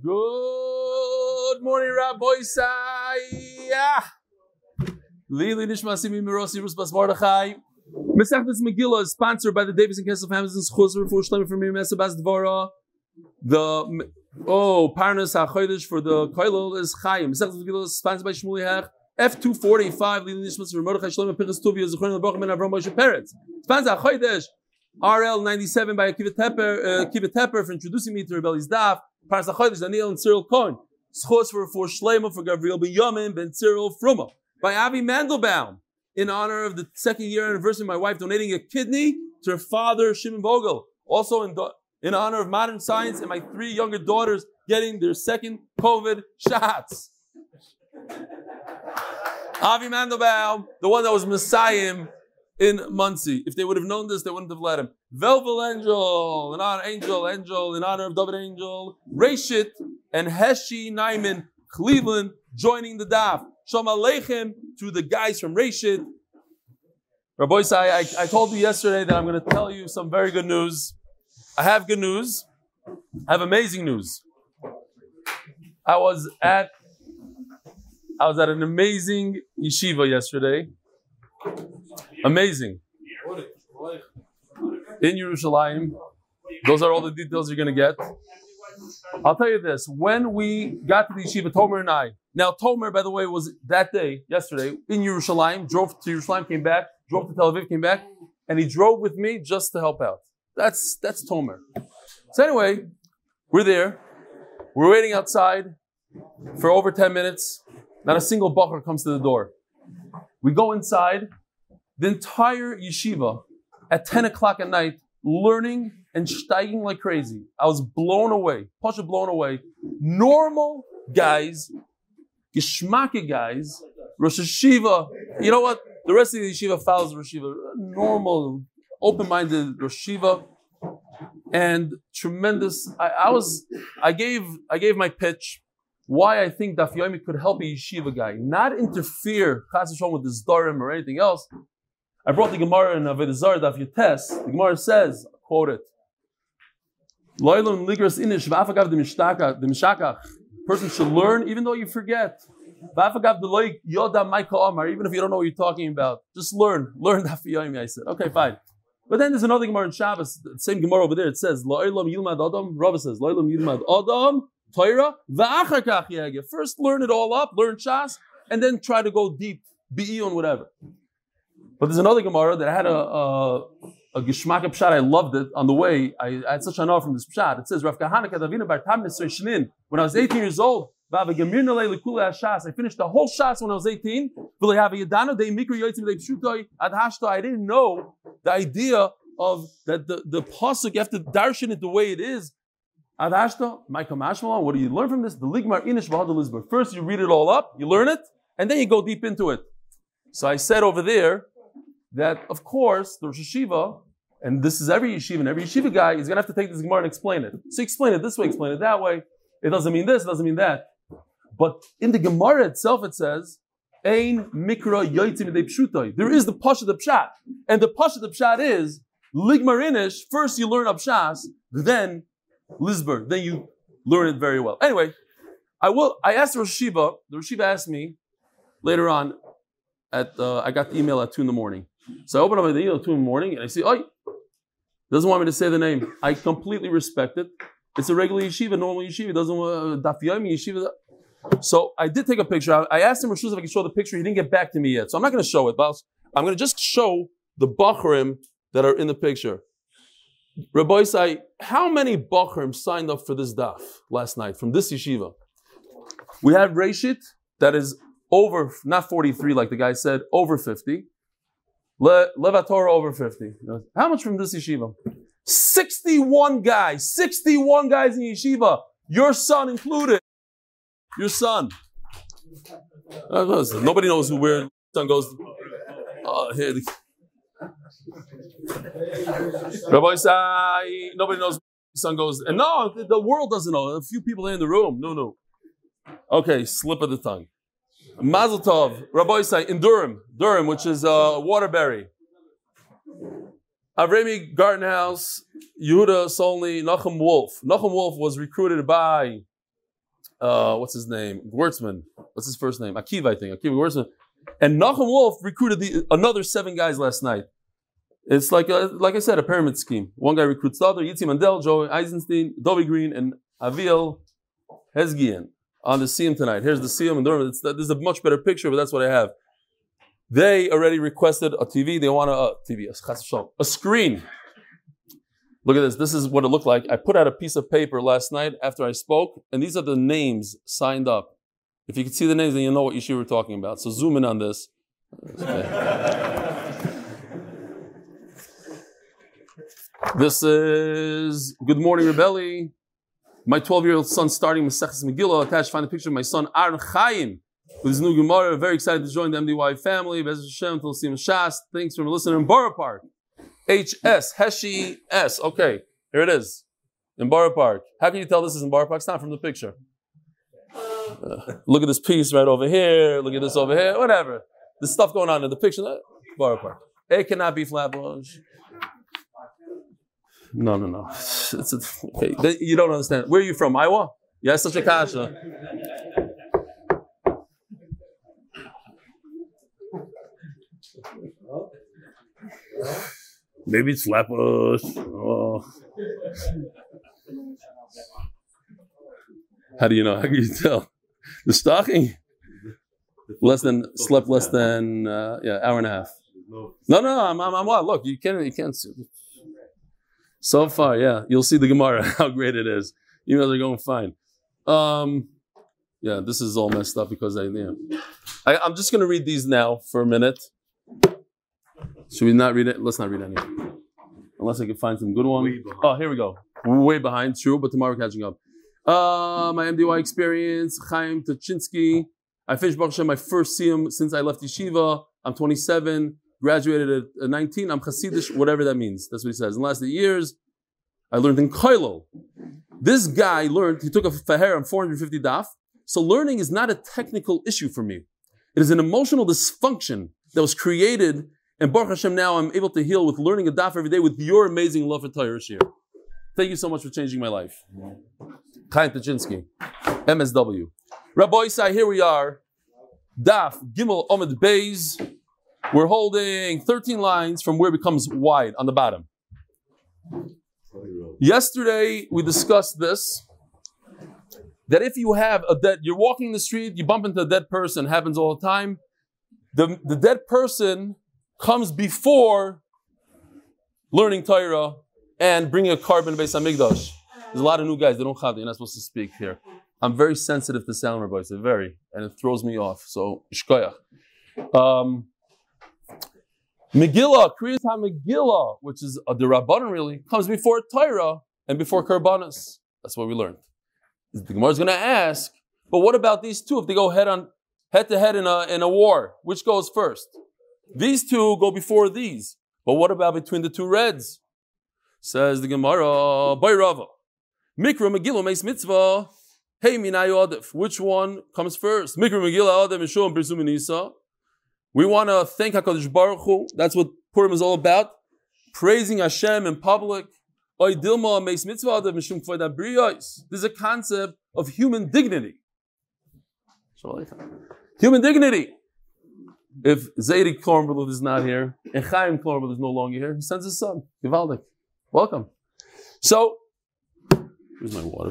Good morning, Rabbi Isaiah. Lili Nishmasimi Mirosi Rusbas Mordechai. Mesechtes Megillah is sponsored by the Davis and Kessel families and Schusser for Shlomo from Mesabas Dvora. The oh Parnas HaChodesh for the Koilel is Chaim. Mesechtes Megillah is sponsored by Shmuley Hech. F245 Lili Nishmas for Mordechai Shlomo Pinchas Tuvia Zechron Lebrach Ben Avram Moshe Peretz. Sponsored HaChodesh. RL 97 by Akiva Tepper, uh, Akiva Tepper for introducing me to Rebelli's Daf. Paras HaChodesh Daniel and Cyril Cohen. Schos for for Shlomo for Gabriel Ben Yamin Ben Cyril Fruma. By Avi Mandelbaum in honor of the second year anniversary of my wife donating a kidney to her father Shimon Vogel. Also in, do- in honor of modern science and my three younger daughters getting their second COVID shots. Avi Mandelbaum, the one that was Messiah in Muncie. If they would have known this, they wouldn't have let him. Velvel Angel, in honor Angel, Angel, in honor of David Angel, Rashit and Heshi Naiman, Cleveland, joining the DAF. Shalom Aleichem to the guys from Rashid. Rabbi I, I told you yesterday that I'm going to tell you some very good news. I have good news. I have amazing news. I was at I was at an amazing yeshiva yesterday. Amazing. In Yerushalayim. Those are all the details you're going to get. I'll tell you this. When we got to the yeshiva, Tomer and I, now Tomer, by the way, was that day, yesterday, in Yerushalayim, drove to Yerushalayim, came back, drove to Tel Aviv, came back, and he drove with me just to help out. That's, that's Tomer. So anyway, we're there. We're waiting outside for over 10 minutes. Not a single bacher comes to the door. We go inside. The entire yeshiva at 10 o'clock at night, learning and steiging like crazy. I was blown away. Pasha blown away. Normal guys, geschmacke guys, Rosh Hashiva. You know what? The rest of the yeshiva follows Rosh Hashiva. Normal, open-minded Rosh Hashiva. And tremendous. I, I was, I gave, I gave my pitch why I think Daf Yomi could help a yeshiva guy, not interfere with his darim or anything else. I brought the Gemara in Avodah Zarah Daf Yotes. The Gemara says, quote it. Loilum ligras inish v'afagav demishakach. Person should learn even though you forget. V'afagav deloy yoda maika amar. Even if you don't know what you're talking about, just learn. Learn Daf Yomi. I said, okay, fine. But then there's another Gemara in Shabbos, the same Gemara over there. It says, Lo'ilam yilmad adam. Rava says, Lo'ilam yilmad adam. Torah, v'achakach yegeh. First learn it all up, learn Shas, and then try to go deep, be on whatever. But there's another Gemara that I had a, a, a Gishmak Pshat. I loved it on the way. I, I had such an awe from this Pshat. It says, Rav Bar. When I was 18 years old, I finished the whole Shas when I was 18. I didn't know the idea of that the, the pasuk, you have to darshan it the way it is. Adashta, Michael Mashmalon, what do you learn from this? The Ligmar Inish Bahad First you read it all up, you learn it, and then you go deep into it. So I said over there that, of course, the Rosh Hashiva, and this is every yeshiva, and every yeshiva guy is going to have to take this Gemara and explain it. So explain it this way, explain it that way. It doesn't mean this, it doesn't mean that. But in the Gemara itself, it says, Ein mikra yoitzim pshutai. There is the pasha the pshat. And the pasha the pshat is, ligmarinish. First you learn Abshas, then Lisberg, then you learn it very well. Anyway, I will. I asked Rosh Hashiva. The Rosh Hashiva asked me later on. At uh, I got the email at two in the morning. So I open up my email at two in the morning and I see, oh, doesn't want me to say the name. I completely respect it. It's a regular yeshiva, normal yeshiva. Doesn't want uh, yeshiva. So I did take a picture. I asked him Rosh if I could show the picture. He didn't get back to me yet, so I'm not going to show it. But I'm going to just show the bachrim that are in the picture. Rabbi say, how many Bachrim signed up for this daf last night from this yeshiva? We have Rashit that is over, not 43 like the guy said, over 50. Le, Levatora over 50. How much from this yeshiva? 61 guys, 61 guys in yeshiva, your son included. Your son. Uh, nobody knows who where son goes. Oh, here, Rabbi say nobody knows. Son goes, and no, the world doesn't know. A few people in the room. No, no. Okay, slip of the tongue. Mazel Tov, Rabbi say in Durham, Durham, which is uh, Waterbury. Avremi Garden House, Yehuda Solney, Nachum Wolf. Nachum Wolf was recruited by uh, what's his name? Wertzman. What's his first name? Akiva, I think. Akiva Wertzman. And Nachum Wolf recruited the, another seven guys last night. It's like a, like I said, a pyramid scheme. One guy recruits the other. Yitzi Mandel, Joe Eisenstein, Dovie Green, and Aviel Hezgian on the Siyum tonight. Here's the Siyum. And this is a much better picture, but that's what I have. They already requested a TV. They want a, a TV, a, a screen. Look at this. This is what it looked like. I put out a piece of paper last night after I spoke, and these are the names signed up. If you can see the names, then you know what issue we're talking about. So zoom in on this. this is Good Morning Rebelli. My 12 year old son starting Maseches Megillah. Attached, find a picture of my son Aaron Chaim with his new Gemara. Very excited to join the MDY family. Bez Hashem, Tulsim Shas. Thanks for listening in Borough Park. HS, Heshi S. Okay, here it is. In Borough Park. How can you tell this is in Borough Park? It's not from the picture. Uh, look at this piece right over here. Look at this over here. Whatever. The stuff going on in the picture. Borough Park. It cannot be Flatbush. No, no, no. It's a, okay. You don't understand. Where are you from? Iowa? Yeah, such a kasha. Maybe it's Flatbush. Oh. How do you know? How can you tell? The stocking? Less than slept less than uh, yeah hour and a half. No, no, I'm, I'm, I'm what? Look, you can't, you can't. So far, yeah, you'll see the Gemara how great it is. Though they're going fine. Um, yeah, this is all messed up because I, yeah. I I'm just going to read these now for a minute. Should we not read it? Let's not read any. Unless I can find some good one. Oh, here we go. Way behind, true, but tomorrow we're catching up. Uh, my MDY experience, Chaim Tuchinsky. I finished Baruch Hashem, my first Siyum since I left yeshiva. I'm 27, graduated at 19. I'm Hasidish, whatever that means. That's what he says. In the last eight years, I learned in Koilo. This guy learned, he took a Faher on 450 daf. So learning is not a technical issue for me. It is an emotional dysfunction that was created and Baruch Hashem, now I'm able to heal with learning a daf every day with your amazing love for Torah Shir. Thank you so much for changing my life. Chaim Tachinsky, MSW. Rabbi Isai, here we are. Daf, Gimel, Omid Beis. We're holding 13 lines from where it becomes wide on the bottom. Yesterday, we discussed this that if you have a dead, you're walking the street, you bump into a dead person, happens all the time. The, the dead person comes before learning Torah and bringing a carbon based on Migdash. There's a lot of new guys, they don't have, they're not supposed to speak here. I'm very sensitive to sound, so very, and it throws me off. So, shkoyach. Um, Megillah, Kriyat Megillah, which is uh, a Rabbanon really, comes before Torah and before Karbanas. That's what we learned. The Gemara is going to ask, but what about these two? If they go head on head to head in a in a war, which goes first? These two go before these. But what about between the two reds? Says the Gemara, by Rava. Mikra Megillah makes mitzvah. Hey, Minayu Adif. Which one comes first? Mikra Megillah Adif Mishum Birsuminisa. We want to thank HaKadosh Baruch Hu. That's what Purim is all about. Praising Hashem in public. Is a concept of human dignity. Human dignity. If Zaidi Kornblut is not here, and Chaim Kornblut is no longer here, he sends his son, Givaldik. Welcome. So, here's my water.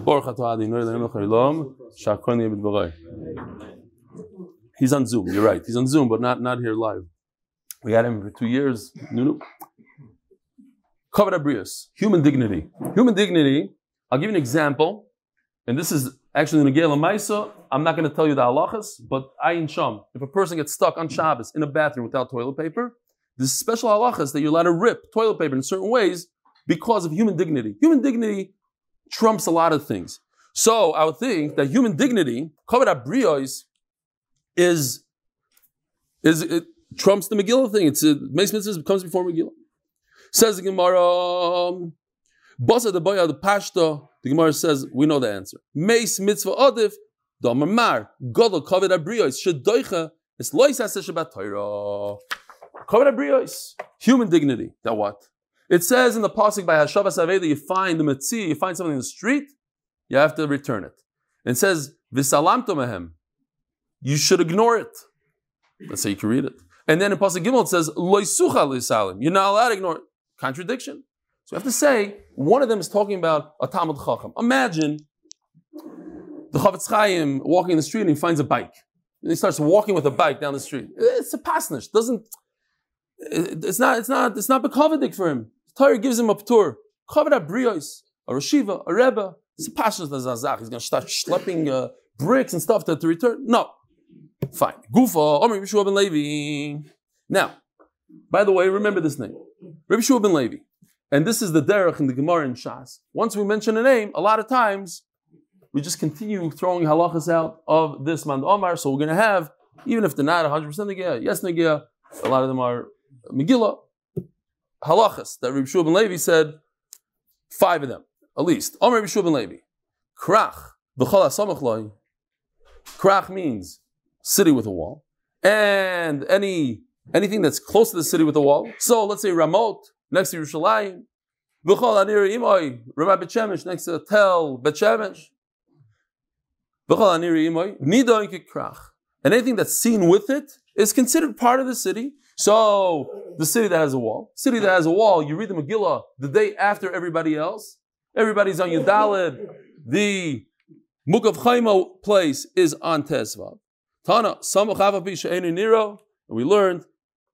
He's on Zoom, you're right. He's on Zoom, but not, not here live. We had him for two years. Nunu. Covered Abrius. Human dignity. Human dignity, I'll give you an example, and this is Actually, in the Gela Maisa, I'm not going to tell you the halachas, but Ayin Sham, if a person gets stuck on Shabbos in a bathroom without toilet paper, there's special halachas that you're allowed to rip toilet paper in certain ways because of human dignity. Human dignity trumps a lot of things. So I would think that human dignity, kavod abrios, is is it trumps the Megillah thing. It's a Mace Mitzvah comes before Megillah. Says the Gemara, um, Basa the boya the pashta the Gemara says, we know the answer. Meis mitzvah adif, domer mar, godel kavod abriyos, shedoicha, es lois asa shabbat Torah. Kavod abriyos, human dignity. That what? It says in the pasuk by Hashavas Aveda, you find the metzi, you find something in the street, you have to return it. and says Visalamto mehem, you should ignore it. Let's say you can read it. And then in Gimel it says Loisucha. You're not allowed to ignore it. Contradiction. So you have to say one of them is talking about a Talmud Chacham. Imagine the Chofetz Chaim walking in the street and he finds a bike. And he starts walking with a bike down the street. It's a pasnish. Doesn't it's not it's not it's not bekavadik for him. Torah gives him a tour. Kavod brios, a Rashiva, a Rebbe. It's a pasnish. He's going to start schlepping uh, bricks and stuff to, to return. No, fine. Gufa, Omer Yeshua ben Levi. Now, by the way, remember this name, Rabbi Shua ben Levi. And this is the derech in the Gemara in Shas. Once we mention a name, a lot of times we just continue throwing halachas out of this man Omar. So we're going to have, even if they're not 100% Nagia, yes Nagia, a lot of them are Megillah, halachas that Rabbi Shua ben Levi said, five of them, at least. Omar Rabbi Shua ben Levi. Krach, v'chol Krach means city with a wall. And any anything that's close to the city with a wall. So let's say Ramot, next to Yerushalayim. V'chol anir imoy, Bet Shemesh, next to Tel Bet Shemesh. V'chol anir imoy, nidoin krach. And anything that's seen with it is considered part of the city. So the city that has a wall, city that has a wall, you read the Megillah the day after everybody else. Everybody's on Yudalid. The Mukav Chaimo place is on Tesvav. Tana, Niro, and we learned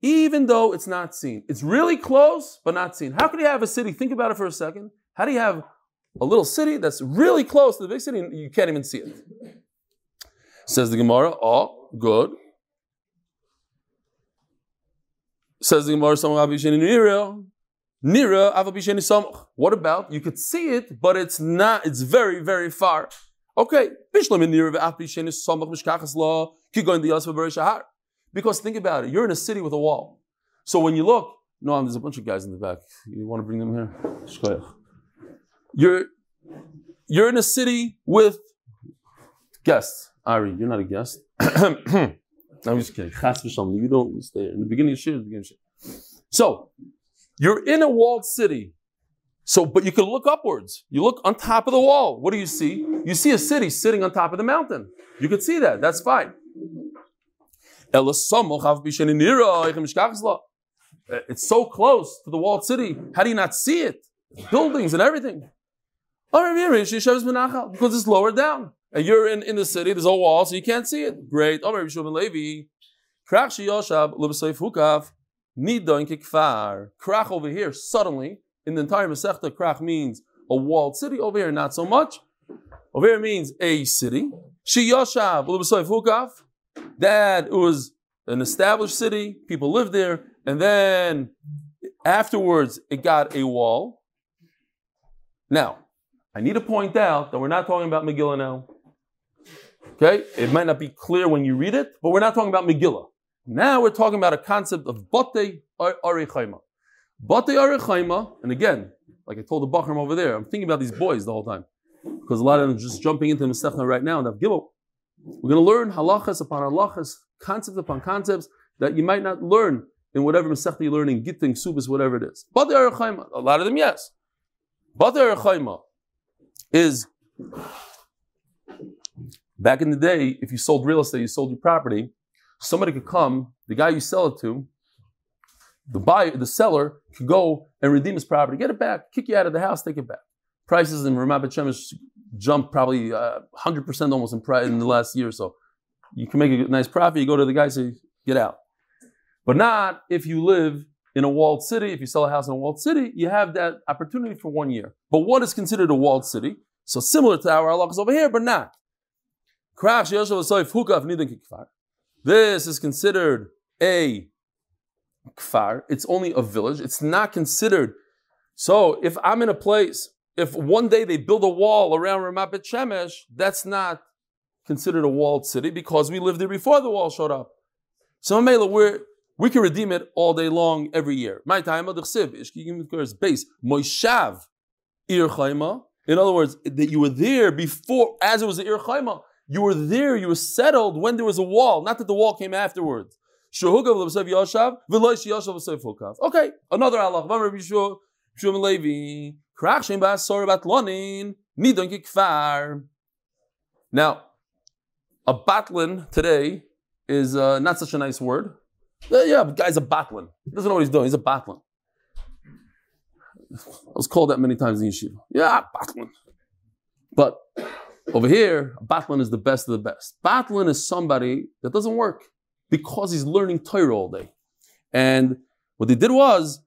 even though it's not seen. It's really close, but not seen. How could you have a city? Think about it for a second. How do you have a little city that's really close to the big city and you can't even see it? Says the Gemara, oh, good. Says the Gemara, Nira, What about you could see it, but it's not, it's very, very far. Okay. Because think about it, you're in a city with a wall. So when you look, no, there's a bunch of guys in the back. You want to bring them here? You're you're in a city with guests. Ari, you're not a guest. I'm just kidding. You don't stay in the beginning of the beginning of. So you're in a walled city. So, but you can look upwards. You look on top of the wall. What do you see? You see a city sitting on top of the mountain. You can see that. That's fine. Uh, it's so close to the walled city. How do you not see it? Buildings and everything. Because it's lower down. And you're in, in the city, there's a wall, so you can't see it. Great. Krach over here, suddenly, in the entire Masechta, Krach means a walled city. Over here, not so much. Over here means a city. Shiyoshav that it was an established city, people lived there, and then afterwards it got a wall. Now, I need to point out that we're not talking about Megillah now. Okay? It might not be clear when you read it, but we're not talking about Megillah. Now we're talking about a concept of Bate Arichaima. Bate Arichaima, and again, like I told the Bachrim over there, I'm thinking about these boys the whole time. Because a lot of them just jumping into the Masechta right now and have Gimel. We're going to learn halachas upon halachas, concepts upon concepts that you might not learn in whatever Masechta you learn in Gitting, Subas, whatever it is. But there are a lot of them, yes. But there are is back in the day, if you sold real estate, you sold your property, somebody could come, the guy you sell it to, the buyer, the seller could go and redeem his property, get it back, kick you out of the house, take it back. Prices in Ramat Shemesh jumped probably uh, 100% almost in, pri- in the last year or so. You can make a nice profit, you go to the guy, say, get out. But not if you live in a walled city, if you sell a house in a walled city, you have that opportunity for one year. But what is considered a walled city? So similar to our halachas over here, but not. This is considered a kfar. It's only a village. It's not considered. So if I'm in a place if one day they build a wall around Ramat Bet Shemesh, that's not considered a walled city because we lived there before the wall showed up. So we're, we can redeem it all day long every year. My time of the base Moishav Ir In other words, that you were there before, as it was the Ir Chaima. You were there, you were settled when there was a wall, not that the wall came afterwards. Okay, another Allah. Now, a batlin today is uh, not such a nice word. Uh, yeah, guy's a batlin. He doesn't know what he's doing. He's a batlin. I was called that many times in yeshiva. Yeah, batlin. But over here, a batlin is the best of the best. Batlin is somebody that doesn't work because he's learning Torah all day. And what they did was,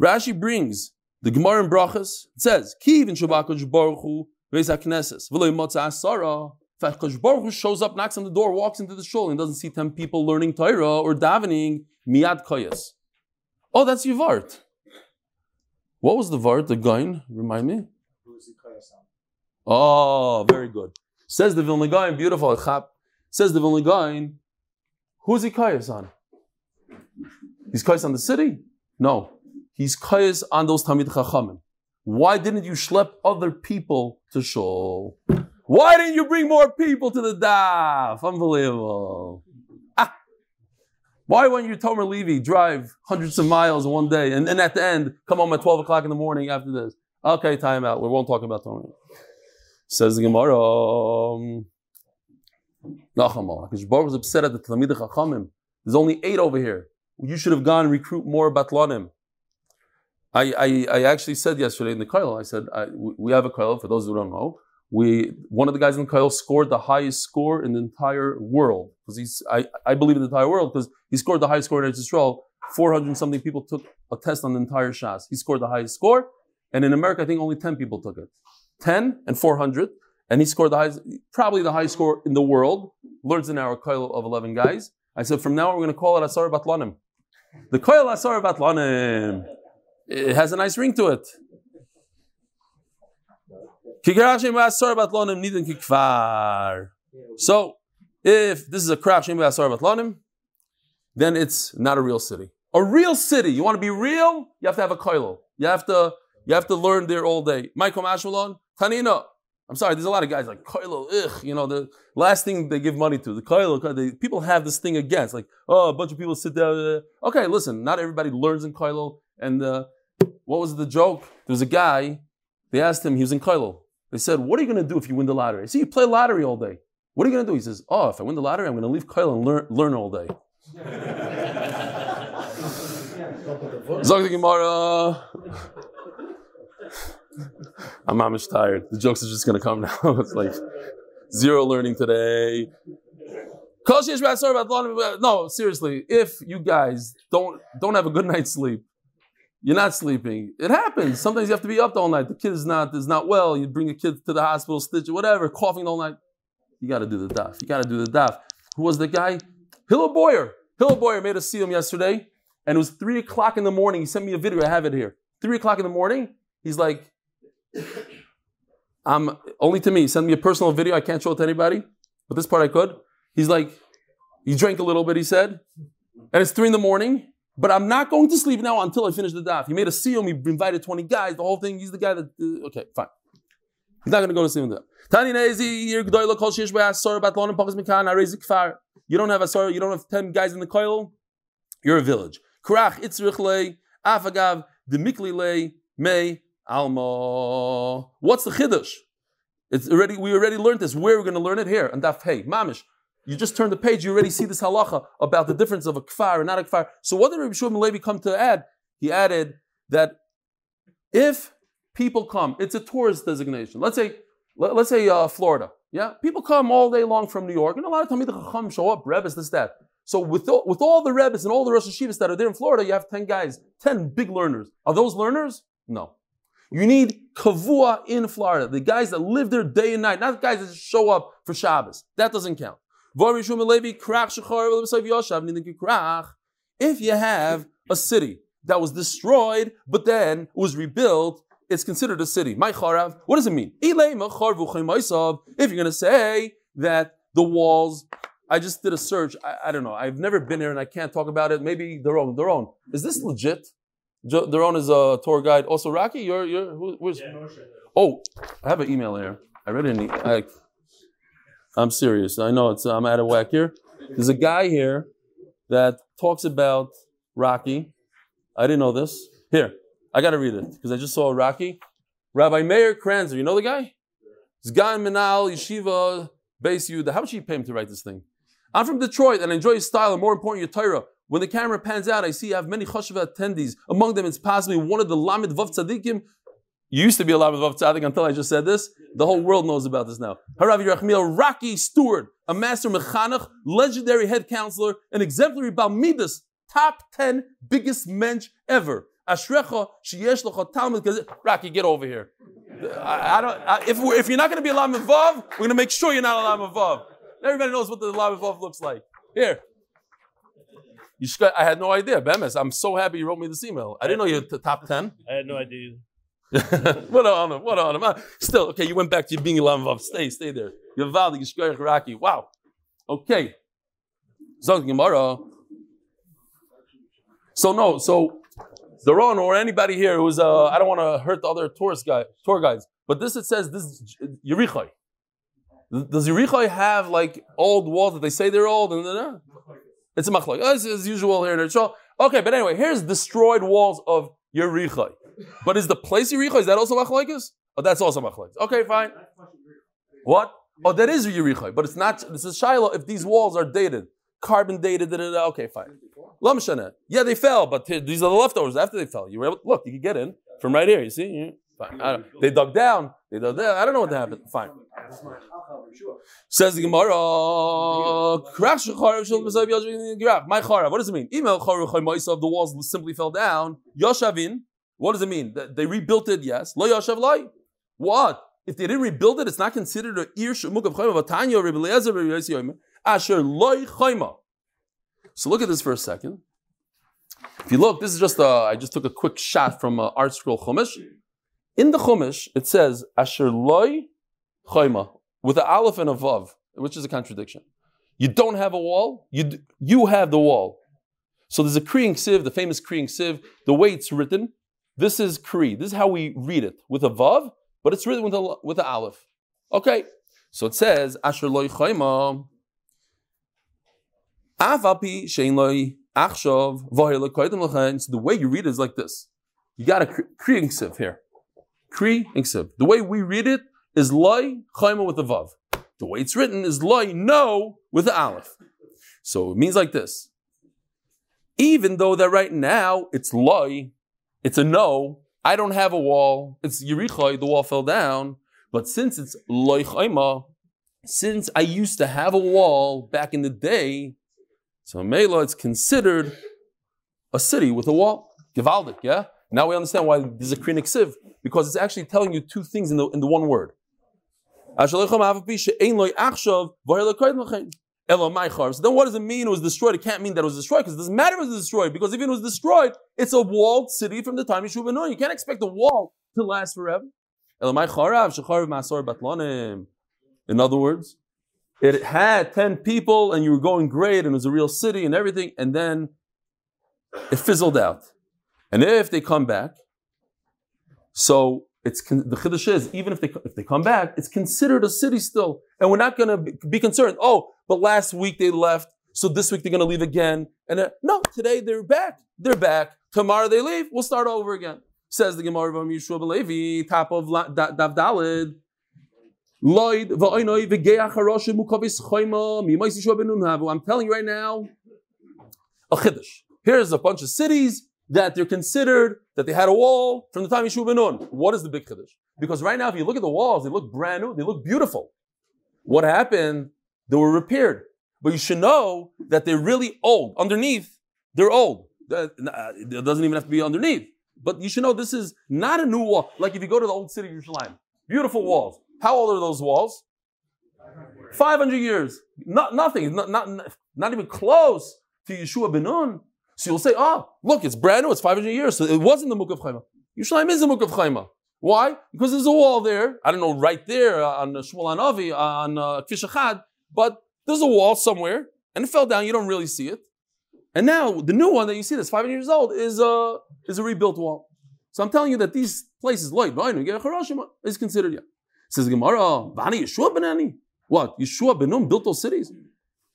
Rashi brings the Gemara in Brachas. It says, "Kiv in Shabbat Baruch Hu Beis Haknesses v'lo Motza Asara." Baruch Hu shows up, knocks on the door, walks into the shul, and doesn't see ten people learning Torah or davening miyad koyas. Oh, that's Yivart. What was the Vart? The Gain? Remind me. Who is Yvart? Oh, very good. Says the Vilna Gaon, beautiful. Says the Vilna Gaon, who's he kayas on? He's kayas on the city? No. He's kayas on those Tamid Chachamim. Why didn't you schlep other people to shul? Why didn't you bring more people to the daf? Unbelievable. Ah. Why won't you, Tomer Levy, drive hundreds of miles in one day and then at the end come home at 12 o'clock in the morning after this? Okay, time out. We won't talk about Tomer. Says the Gemara, um, Nachamal. Because Baruch was upset at the Talmid Chachamim. There's only eight over here. You should have gone and recruit more Batlanim. I, I, I actually said yesterday in the Kail, I said, I, we have a Kail, for those who don't know. We, one of the guys in the Kail scored the highest score in the entire world. Because he's, I, I believe in the entire world, because he scored the highest score in Israel. 400 something people took a test on the entire Shas. He scored the highest score. And in America, I think only 10 people took it. 10 and 400, and he scored the highest, probably the highest score in the world. Learns in our koil of 11 guys. I said, from now on, we're going to call it Asar Batlanim. The koil Asar Batlanim. It has a nice ring to it. So, if this is a batlanim, then it's not a real city. A real city. You want to be real? You have to have a koil. You have to you have to learn there all day. Michael Mashmalon, Tanina. I'm sorry, there's a lot of guys like Koilo, ugh, you know, the last thing they give money to, the Koilo, people have this thing against, like, oh, a bunch of people sit there. Uh, okay, listen, not everybody learns in Koilo. And uh, what was the joke? There was a guy, they asked him, he was in Koilo. They said, what are you going to do if you win the lottery? I see, you play lottery all day. What are you going to do? He says, oh, if I win the lottery, I'm going to leave Koilo and learn, learn all day. Zog the Gemara. I'm mamish tired. The jokes are just gonna come now. it's like zero learning today. No, seriously, if you guys don't don't have a good night's sleep, you're not sleeping. It happens. Sometimes you have to be up all night. The kid is not is not well. You bring a kid to the hospital, stitch it, whatever, coughing all night. You got to do the daf. You got to do the daf. Who was the guy? Hillel Boyer. Hillel Boyer made a seal yesterday, and it was three o'clock in the morning. He sent me a video. I have it here. Three o'clock in the morning. He's like, I'm only to me. Send me a personal video. I can't show it to anybody, but this part I could. He's like, he drank a little bit. He said, and it's three in the morning. But I'm not going to sleep now until I finish the daf. He made a seal. He invited 20 guys. The whole thing. He's the guy that. Uh, okay, fine. He's not going to go to sleep with that. You don't have a. You don't have 10 guys in the coil. You're a village. Krach itzrich afagav demikli may Alma. What's the chiddush? It's already we already learned this. Where are we going to learn it? Here and Daf Hey Mamish. You just turn the page, you already see this halacha about the difference of a kfar and not a kfar. So what did Rabbi Shimon Levi come to add? He added that if people come, it's a tourist designation. Let's say, let, us say uh, Florida. Yeah, people come all day long from New York, and a lot of times the chacham show up, rebbes, this, that. So with all, with all the rebbes and all the Rosh Hashivas that are there in Florida, you have ten guys, ten big learners. Are those learners? No. You need kavua in Florida, the guys that live there day and night, not the guys that show up for Shabbos. That doesn't count. If you have a city that was destroyed but then was rebuilt, it's considered a city. My charav, what does it mean? If you're going to say that the walls, I just did a search. I, I, don't know. I've never been here and I can't talk about it. Maybe their own. Their own. Is this legit? Daron is a tour guide. Also, Rocky, you're you're who, where's? Yeah, oh, I have an email here. I read it. In, I, I'm serious. I know it's. I'm out of whack here. There's a guy here that talks about Rocky. I didn't know this. Here, I got to read it because I just saw Rocky. Rabbi Meir Kranzer, you know the guy? This guy in Menal Yeshiva base you, how much you pay him to write this thing? I'm from Detroit and I enjoy your style and more important, your Torah. When the camera pans out, I see you have many chashuva attendees. Among them, it's possibly one of the Lamed Vav Tzadikim. You used to be a Lamed Vav Tzadik until I just said this. The whole world knows about this now. Harav Yerachmiel, Rocky Stewart, a master mechanach, legendary head counselor, an exemplary Balmidas, top 10 biggest mensch ever. Ashrecha, sheyesh lecha talmud. Rocky, get over here. I, I don't. I, if, if you're not going to be a Lamed Vav, we're going to make sure you're not a Lamed Vav. Everybody knows what the Lamed Vav looks like. Here. I had no idea. Bemes, I'm so happy you wrote me this email. I didn't know you're the top 10. I had no idea. what on him? What on him? Still, okay, you went back to being a Vav. Stay, stay there. Valid, you're Raki. Wow. Okay. So, Gemara. So, no, so Daron or anybody here who's, uh, I don't want to hurt the other tourist guy, tour guides, but this it says, this is Yerichai. Does Yerichai have like old walls that they say they're old? And, uh, it's a machlok. As, as usual here in Israel. Okay, but anyway, here's destroyed walls of Yerichai. But is the place Yerichai, is that also machlokes? Oh, that's also machlokes. Okay, fine. What? Oh, that is Yerichai, but it's not, this is Shiloh if these walls are dated. Carbon dated, da, da, da. okay, fine. Lamshana. Yeah, they fell, but these are the leftovers after they fell. You were able, look, you can get in from right here, you see? Fine. They dug down. They dug down. I don't know what happened. Fine. Says the Gemara, my chara. What does it mean? Email of the walls simply fell down. Yoshavin. What does it mean? They rebuilt it. Yes. Lo yoshav lai. What? If they didn't rebuild it, it's not considered a ir shemuk of chayma. Vatanya Rebbe Eliezer Rebbe Asher loy chayma. So look at this for a second. If you look, this is just a, I just took a quick shot from uh, ArtScroll Chumash. In the Chumash, it says, Asher loy chayma, with an aleph and a vav, which is a contradiction. You don't have a wall, you, you have the wall. So there's a Kriying Siv, the famous Kriying Siv, the way it's written. This is Kri. This is how we read it, with a vav, but it's written with a, with an aleph. Okay, so it says, Asher loy chayma, Avapi shein loy achshav, so the way you read it is like this. You got a kri Siv here. Kri Iksiv. The way we read it is loy chayma with a vav. The way it's written is loy no with the aleph. So it means like this. Even though that right now it's loy, it's a no. I don't have a wall. It's yerichai. The wall fell down. But since it's loy chayma, since I used to have a wall back in the day, so Mela, it's considered a city with a wall. Givaldik, yeah? Now we understand why there's a krinik siv, because it's actually telling you two things in the, in the one word. So then what does it mean it was destroyed? It can't mean that it was destroyed because it doesn't matter if it was destroyed because if it was destroyed, it's a walled city from the time Yeshua ben You can't expect a wall to last forever. In other words, it had 10 people and you were going great and it was a real city and everything, and then it fizzled out. And if they come back, so it's the chiddush is even if they if they come back, it's considered a city still, and we're not going to be concerned. Oh, but last week they left, so this week they're going to leave again. And uh, no, today they're back. They're back. Tomorrow they leave. We'll start over again. Says the Gemara of Yeshua Belevi, top of Dav Dalid. Lloyd, I'm telling you right now, a chiddush. Here's a bunch of cities that they're considered that they had a wall from the time Yeshua ben Nun. What is the big chiddush? Because right now, if you look at the walls, they look brand new, they look beautiful. What happened? They were repaired. But you should know that they're really old. Underneath, they're old. Uh, it doesn't even have to be underneath. But you should know this is not a new wall. Like if you go to the old city of Jerusalem, beautiful walls. How old are those walls? 500 years. Not, nothing. Not, not, not even close to Yeshua ben Nun. So you'll say, oh, look, it's brand new, it's 500 years, so it wasn't the Muk of Chaima. Yerushalayim is the Muk of Chaima. Why? Because there's a wall there, I don't know, right there uh, on Shmuel Anavi, on uh, Kishachad, but there's a wall somewhere, and it fell down, you don't really see it. And now, the new one that you see that's 500 years old is, uh, is a rebuilt wall. So I'm telling you that these places, like is considered, yeah. Says Gemara, Bani Yeshua Benani. What? Yeshua Benum built those cities?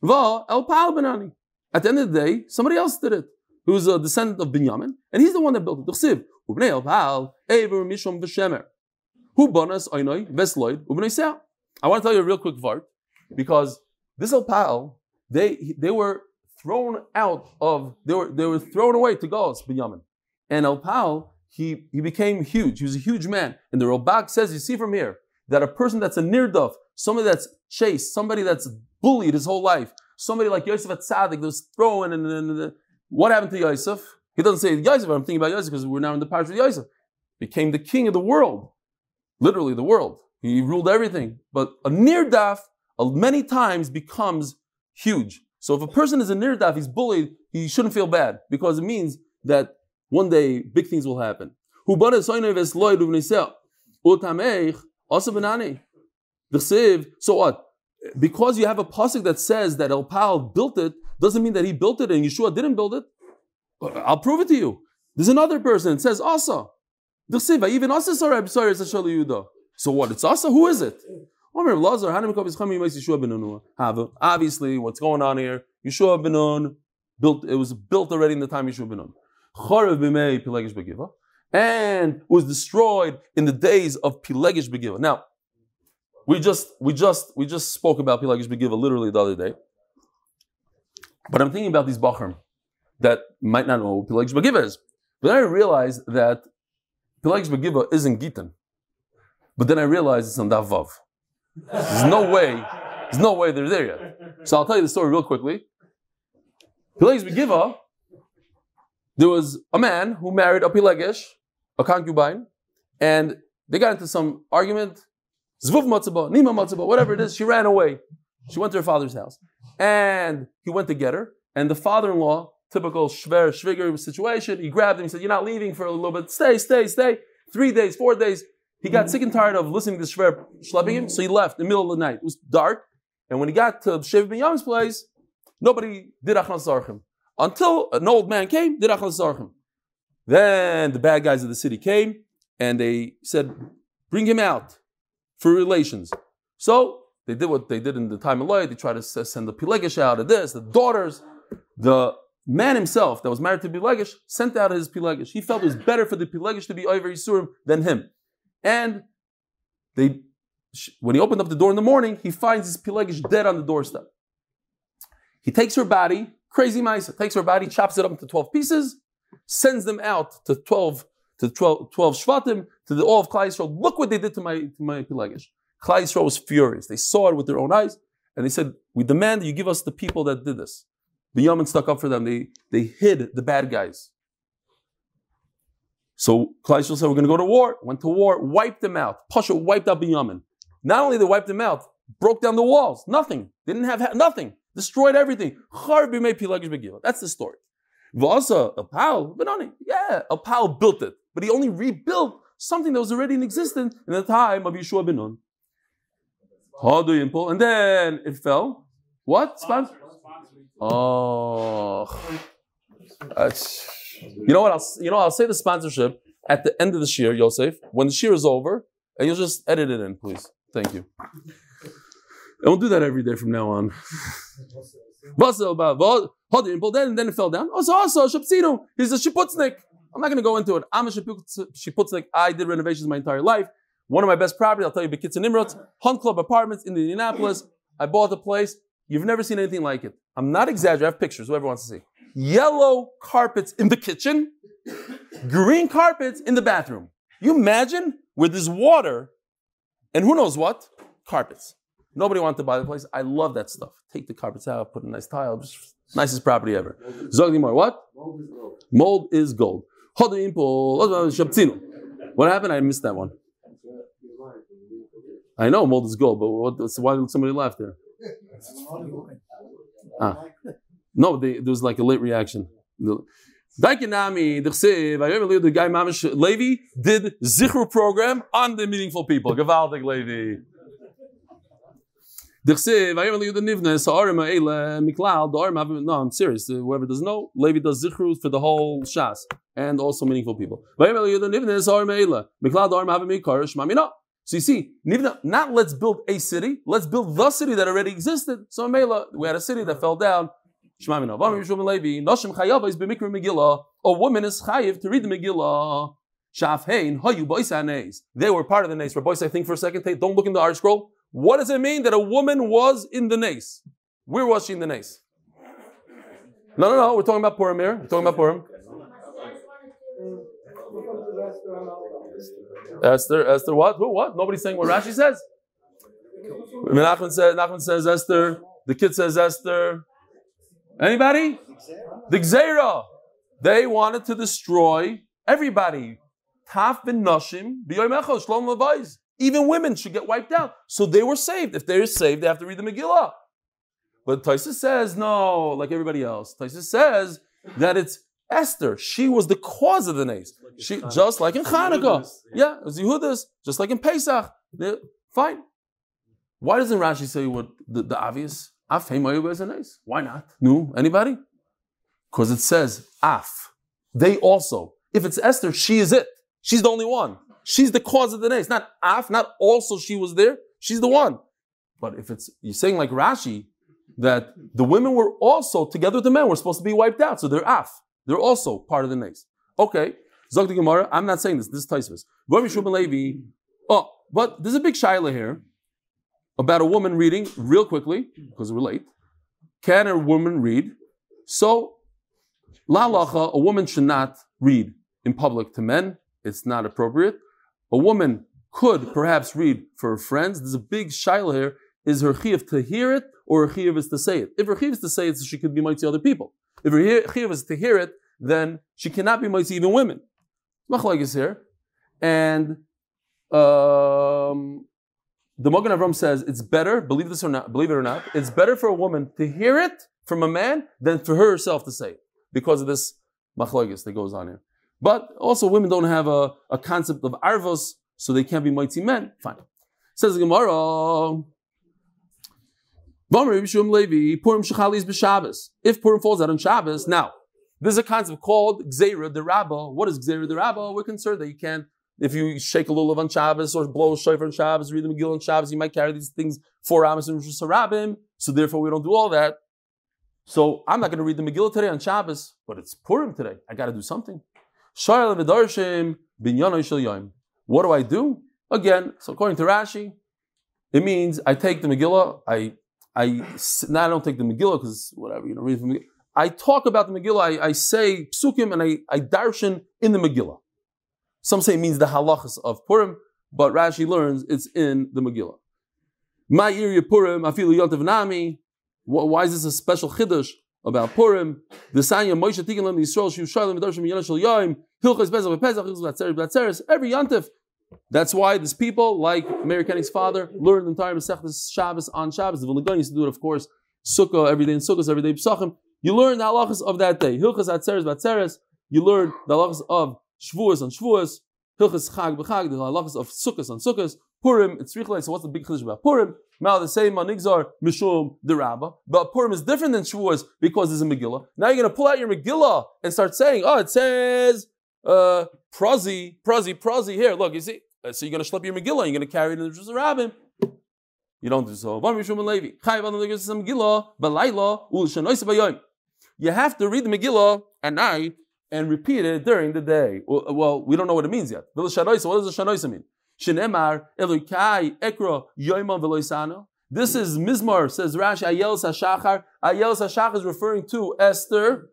Va El Pal Benani. At the end of the day, somebody else did it who's a descendant of Binyamin, and he's the one that built it. Chsiv, ubnei Elval, Ever Mishom V'Shemer. Who bonas oinoi, Vesloid, ubnei Seah. I want to tell you a real quick vart. Because this Elpal, they they were thrown out of they were they were thrown away to Gauls, Binyamin. And Elpal, he he became huge. He was a huge man. And the Robag says, you see from here, that a person that's a nirdaf, somebody that's chased, somebody that's bullied his whole life, somebody like Yosef at Tzaddik that was thrown and, and, and, what happened to Yosef? He doesn't say Yosef, I'm thinking about Yosef because we're now in the parish of Yosef. Became the king of the world, literally the world. He ruled everything. But a nirdaf many times becomes huge. So if a person is a nirdaf, he's bullied, he shouldn't feel bad because it means that one day big things will happen. So what? Because you have a pasuk that says that El Pal built it, doesn't mean that he built it and Yeshua didn't build it. I'll prove it to you. There's another person. It says Asa. Even Asa So what? It's Asa. Who is it? Obviously, what's going on here? Yeshua ben Nun built. It was built already in the time Yeshua ben Nun. And was destroyed in the days of Pilegish Begiva. Now, we just we just we just spoke about Pilegish Begiva literally the other day. But I'm thinking about these Bachrim that might not know what Pilegish Begiva is. But then I realized that Pilegish Begiva isn't Gitan. But then I realized it's on Davav. There's no way, there's no way they're there yet. So I'll tell you the story real quickly. Pilegish Begiva, there was a man who married a Pilegish, a concubine, and they got into some argument. Zvuv matzaba, nima matzaba, whatever it is, she ran away. She went to her father's house. And he went to get her. And the father-in-law, typical shver, shviger situation, he grabbed him. He said, you're not leaving for a little bit. Stay, stay, stay. Three days, four days. He got mm-hmm. sick and tired of listening to shver schlepping him, mm-hmm. so he left in the middle of the night. It was dark. And when he got to Shev Ben Yam's place, nobody did achnas zarchim. Until an old man came, did achnas zarchim. Then the bad guys of the city came and they said, bring him out for relations. So they did what they did in the time of Lloyd. They tried to send the Pilegish out of this, the daughters. The man himself that was married to Pilegish sent out his Pilegish. He felt it was better for the Pilegish to be over Yisurim than him. And they, when he opened up the door in the morning, he finds his Pilegish dead on the doorstep. He takes her body, crazy mice, takes her body, chops it up into 12 pieces, sends them out to 12 to 12, 12 Shvatim, to the all of Klai Yisrael. Look what they did to my, to my Pilegish. Klai Yisrael was furious. They saw it with their own eyes, and they said, we demand that you give us the people that did this. The Yemen stuck up for them. They, they hid the bad guys. So Klai Yisrael said, we're going to go to war. Went to war, wiped them out. Pasha wiped out Binyamin. Not only they wiped them out, broke down the walls. Nothing. They didn't have nothing. Destroyed everything. That's the story. Vasa, a pal, Benoni. Yeah, a pal built it. But he only rebuilt something that was already in existence in the time of Yeshua ben Nun. And then it fell. What? Oh. You know what? I'll, you know, I'll say the sponsorship at the end of the shear, Yosef, when the shear is over, and you'll just edit it in, please. Thank you. I won't do that every day from now on. then, and then it fell down. Oh, also, also, oh, Shapsino, he's a Shiputznik. I'm not going to go into it. I'm a Shiputznik. I did renovations my entire life. One of my best properties, I'll tell you, Bekitz and Nimrod, Hunt Club Apartments in Indianapolis. I bought the place. You've never seen anything like it. I'm not exaggerating. I have pictures, whoever wants to see. Yellow carpets in the kitchen, green carpets in the bathroom. You imagine where there's water and who knows what? Carpets. Nobody wanted to buy the place. I love that stuff. Take the carpets out, put a nice tile. Just nicest property ever. Zogdimar, what? Mold is gold. Mold is gold. What happened? I missed that one. I know mold is gold, but what, so why did somebody laugh there? Ah. No, they, there was like a late reaction. The guy Mamish Levi did Zichru program on the meaningful people. Gewaltig Levi. No, I'm serious. Whoever doesn't know, Levi does zichru for the whole shas and also meaningful people. So you see, not let's build a city, let's build the city that already existed. So Mela, we had a city that fell down. A woman is chayiv to read the Megillah. They were part of the nace. Rabbi, I think for a second, don't look in the art scroll. What does it mean that a woman was in the nace? Where was she in the nace? No, no, no. We're talking about Purim here. We're talking about Purim. Esther, Esther, what? Who? What? Nobody's saying what Rashi says. Nachman says, Nachman says Esther. The kid says Esther. Anybody? The Gzeira. They wanted to destroy everybody. Taf ben Nashim, Shlom. Even women should get wiped out. So they were saved. If they're saved, they have to read the Megillah. But Taisa says, no, like everybody else. Taisa says that it's Esther. She was the cause of the nace. She, just like in Hanukkah. Yeah, it was Yehudas, just like in Pesach. They're, fine. Why doesn't Rashi say what the, the obvious? Af is a nace. Why not? No, anybody? Because it says Af. They also. If it's Esther, she is it. She's the only one. She's the cause of the nays. Not Af, not also she was there. She's the one. But if it's you're saying like Rashi, that the women were also together with the men were supposed to be wiped out, so they're Af. They're also part of the nays. Okay. Zog the Gemara, I'm not saying this, this is Taisvis. Oh, but there's a big shaila here about a woman reading real quickly, because we're late. Can a woman read? So, la lacha, a woman should not read in public to men. It's not appropriate. A woman could perhaps read for her friends. There's a big shaila here. Is her chiv to hear it or her chiv is to say it? If her chiv is to say it, she could be mighty other people. If her chiv is to hear it, then she cannot be mighty even women. Machlaik is here. And um, the Magen Avram says it's better, believe this or not, believe it or not, it's better for a woman to hear it from a man than for her herself to say it because of this machlokes that goes on here. But also, women don't have a, a concept of arvos, so they can't be mighty men. Fine. Says Gemara. If Purim falls out on Shabbos, now there's a concept called Gzeira the Rabbah. What is Gzeira the Rabbah? We're concerned that you can't if you shake a lulav on Shabbos or blow a shofar on Shabbos, read the Megillah on Shabbos, you might carry these things for Amos and Hashanah. So therefore, we don't do all that. So I'm not going to read the Megillah today on Shabbos, but it's Purim today. I got to do something. What do I do? Again, so according to Rashi, it means I take the Megillah. I I now I don't take the Megillah because whatever you know. Read Megillah. I talk about the Megillah. I, I say psukim and I, I darshan in the Megillah. Some say it means the halachas of Purim, but Rashi learns it's in the Megillah. My area Purim, afilu nami. Why is this a special chiddush about Purim? The Sanya Moshe Tikkun Lam Yisrael Shu Shalom Midrashim Yonah Yaim Hilchas Hilchas every yontif. That's why these people, like Meir Kenny's father, learned the entire Masechtas Shabbos on Shabbos. The Vilna used to do it, of course, Sukkah every day in Sukkot, every day Pesachim. You learn the halachas of that day. Hilchas Atzeres Batzeres. You learn the halachas of Shavuos on Shavuos, Hilchas Chag b'Chag, the halachas of Sukkos on Sukkos, Purim, it's Richlai, so what's the big chiddush about Purim? Now the same Manigzar Mishum the Rabbah, but Purim is different than Shavuos because there's a Megillah. Now you're going to pull out your Megillah and start saying, oh, it says uh, Prazi, Prazi, Prazi here. Look, you see, uh, so you're going to schlep your Megillah, you're going to carry it in the Rabbim. You don't do so. You have to read the Megillah at night and repeat it during the day. Well, we don't know what it means yet. What does the shanoisa mean? Shinemar Elokai Ekra Yoimam Veloisano. This is Mizmar, says Rashi, Ayel Sashachar. Ayel Sashachar is referring to Esther.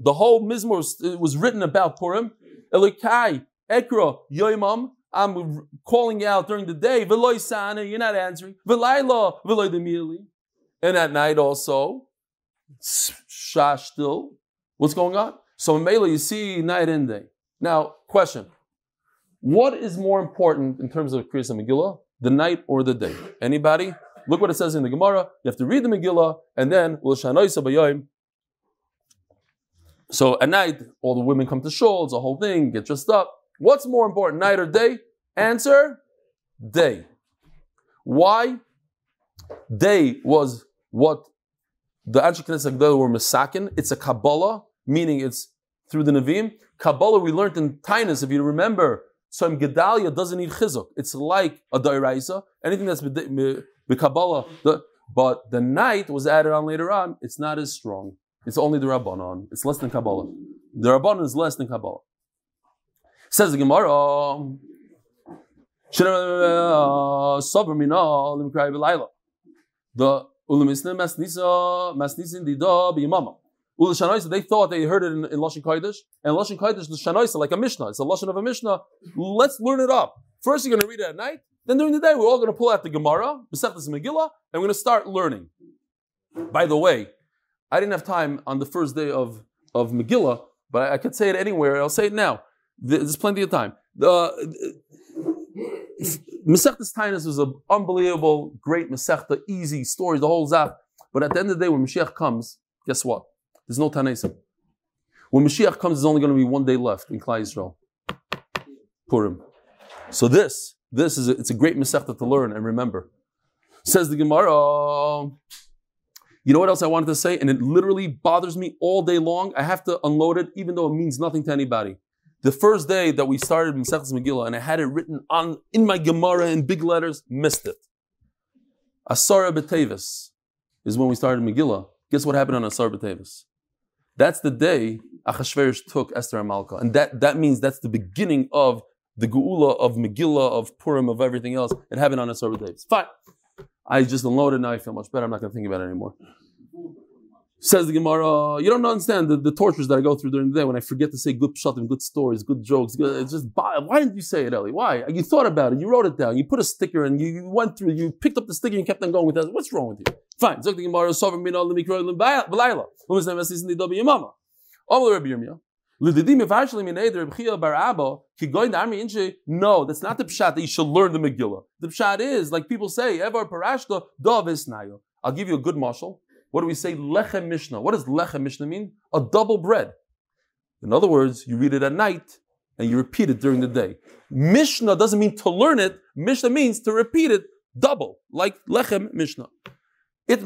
The whole Mizmar was written about Purim. Elokai Ekra Yoimam. I'm calling out during the day. Veloisana, you're not answering. Velayla, Veloy And at night also, Shashtil. What's going on? So in Mela, you see night and day. Now, question. What is more important in terms of Kriyas Megillah, the night or the day? Anybody? Look what it says in the Gemara. You have to read the Megillah, and then so at night, all the women come to shul, it's a whole thing, get dressed up. What's more important, night or day? Answer, day. Why? Day was what the Anshe Knesset were misakin. It's a Kabbalah, meaning it's through the Nevi'im. Kabbalah we learned in Tainus, if you remember, so Gedalia doesn't need chizuk. It's like a dairaisa. Anything that's the Kabbalah, but the night was added on later on. It's not as strong. It's only the Rabbanon. It's less than Kabbalah. The Rabbanon is less than Kabbalah. Says the Gemara. The ulemisne masnisa masnisin dida b'yamama. Ulashanoisa, they thought they heard it in, in Lashon Kodesh, and Lashon Kodesh is Shanoisa, like a Mishnah. It's a Lashon of a Mishnah. Let's learn it up. First, you're going to read it at night. Then during the day, we're all going to pull out the Gemara, Masechtas Megillah, and we're going to start learning. By the way, I didn't have time on the first day of, of Megillah, but I, I could say it anywhere. I'll say it now. There's plenty of time. The Masechtas Tainus is an unbelievable, great Masechta, easy story, the whole Zach. But at the end of the day, when Mashiach comes, guess what? There's no Tanesim. When Mashiach comes, there's only going to be one day left in Klal Yisrael. Purim. So this, this is a, it's a great Masechta to learn and remember. Says the Gemara. You know what else I wanted to say? And it literally bothers me all day long. I have to unload it, even though it means nothing to anybody. The first day that we started Masechtas Megillah, and I had it written on in my Gemara in big letters, missed it. Asara B'Tevis is when we started Megillah. Guess what happened on Asara B'Tevis? That's the day Achashverosh took Esther and Malka, and that, that means that's the beginning of the Geula of Megillah, of Purim, of everything else. It happened on Asara B'Tevis. Fine. I just unloaded. Now I feel much better. I'm not going to think about it anymore. Says the Gemara, you don't understand the, the, tortures that I go through during the day when I forget to say good pshatim, good stories, good jokes. Good, it's just why didn't you say it, Eli? Why? You thought about it, you wrote it down, you put a sticker, and you, you went through, you picked up the sticker and kept on going with that. What's wrong with you? Fine. Zok the Gemara, sovereign min al mikro b'layla. Women's name is in the dobi yamama. All Rabbi Yirmiyah. No, that's not the pshat that you should learn the Megillah. The pshat is, like people say, Evar Parashta, Davis Nayo. I'll give you a good marshal. What do we say? Lechem Mishnah. What does Lechem Mishnah mean? A double bread. In other words, you read it at night and you repeat it during the day. Mishnah doesn't mean to learn it. Mishnah means to repeat it double, like Lechem Mishnah. Here,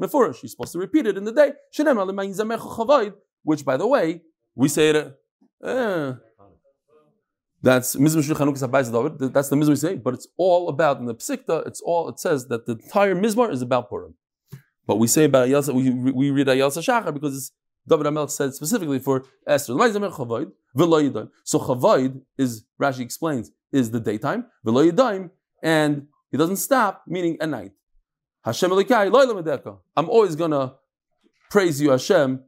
Mefurish. You're supposed to repeat it in the day. Which, by the way, we say it. Uh, that's Mizmor Chanukah That's the Mizmor we say, but it's all about in the Psikta. It's all it says that the entire Mizmor is about Purim. But we say about Ayasa, we, we read Ayasa Shachar because it's David Amel said specifically for Esther. So Chavaid is Rashi explains is the daytime, and he doesn't stop, meaning at night. Hashem I'm always gonna praise you, Hashem,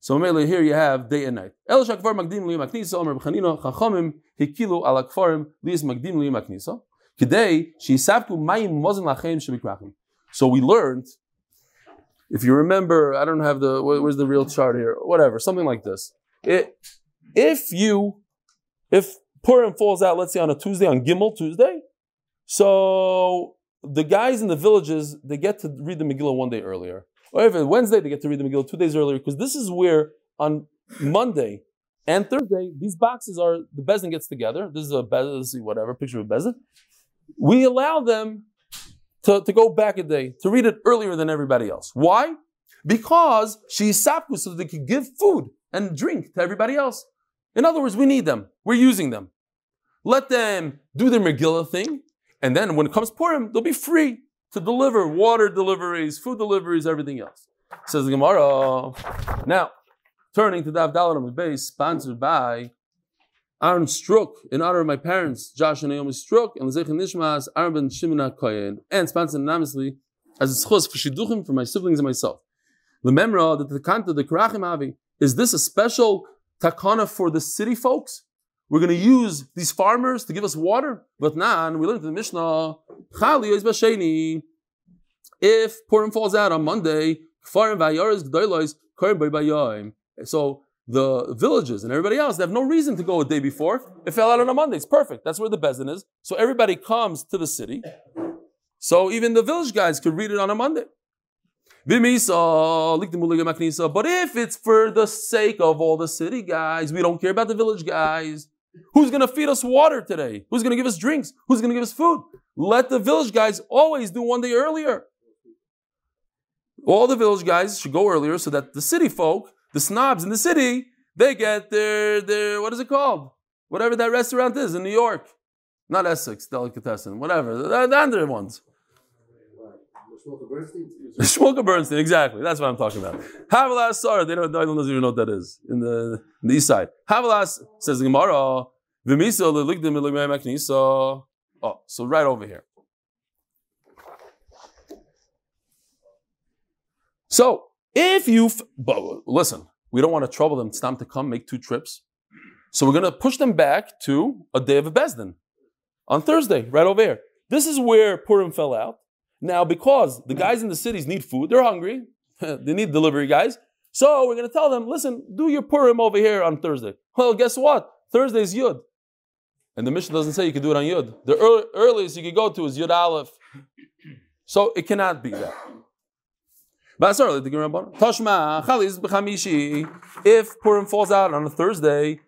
so Mele here you have day and night. El shakvar magdim li maknisa omer b'chanina chachamim hikilu al akfarim liis magdim li maknisa. Today she savku mayim mozim lachem shemikrachim. So we learned, if you remember, I don't have the where's the real chart here, whatever, something like this. It, if you, if Purim falls out, let's say on a Tuesday, on Gimel Tuesday, so the guys in the villages they get to read the Megillah one day earlier. Oh, or if Wednesday, they get to read the Megillah two days earlier, because this is where on Monday and Thursday, these boxes are, the Bezin gets together. This is a Bezin, whatever, picture of Bezin. We allow them to, to go back a day, to read it earlier than everybody else. Why? Because she's sapku so they can give food and drink to everybody else. In other words, we need them. We're using them. Let them do their Megillah thing, and then when it comes Purim, they'll be free to deliver water deliveries, food deliveries, everything else. Says the Gemara. Now, turning to the Avdalah the base, sponsored by Aaron Strook, in honor of my parents, Josh and Naomi Strook, and Lezech Nishmas, Aaron ben Shimon Koyen, and sponsored anonymously as a schus for Shidduchim for my siblings and myself. The memra that the Kanta, the Karachim Avi, is this a special takana for the city folks? We're going to use these farmers to give us water. But now we learned in the Mishnah, if Purim falls out on Monday, so the villages and everybody else, they have no reason to go a day before. It fell out on a Monday. It's perfect. That's where the bezin is. So everybody comes to the city. So even the village guys could read it on a Monday. But if it's for the sake of all the city guys, we don't care about the village guys. Who's going to feed us water today? Who's going to give us drinks? Who's going to give us food? Let the village guys always do one day earlier. All the village guys should go earlier so that the city folk, the snobs in the city, they get their, their what is it called? Whatever that restaurant is in New York. Not Essex, Delicatessen, whatever. The, the other ones. Shmulke Bernstein, exactly. That's what I'm talking about. Havalas Sar, they don't, they don't even know what that is in the, in the east side. Havalas says the Gemara, V'misa le'ligdim le'ligdim Oh, so right over here. So if you, f- but listen, we don't want to trouble them. It's time to come make two trips. So we're going to push them back to a day of a Bezdin on Thursday, right over here. This is where Purim fell out. Now, because the mm. guys in the cities need food, they're hungry, they need delivery guys. So we're going to tell them, listen, do your Purim over here on Thursday. Well, guess what? Thursday's Yud. And the Mishnah doesn't say you can do it on Yud. The early, earliest you can go to is Yud Aleph. So it cannot be that. Toshma, chali, this is bechamishi. If Purim falls out on a Thursday,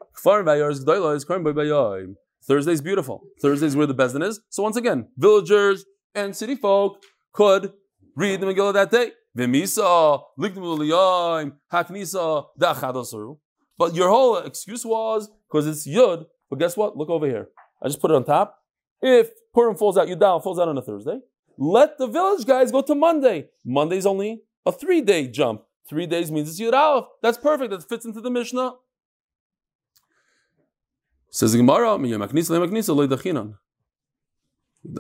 Thursday's beautiful. Thursday's where the Bezdin is. So once again, villagers and city folk could read the Megillah that day. But your whole excuse was because it's Yud. But guess what? Look over here. I just put it on top. If Purim falls out, Yudal falls out on a Thursday, let the village guys go to Monday. Monday's only a three day jump. Three days means it's Yud Aleph. That's perfect. That fits into the Mishnah. Says the Gemara,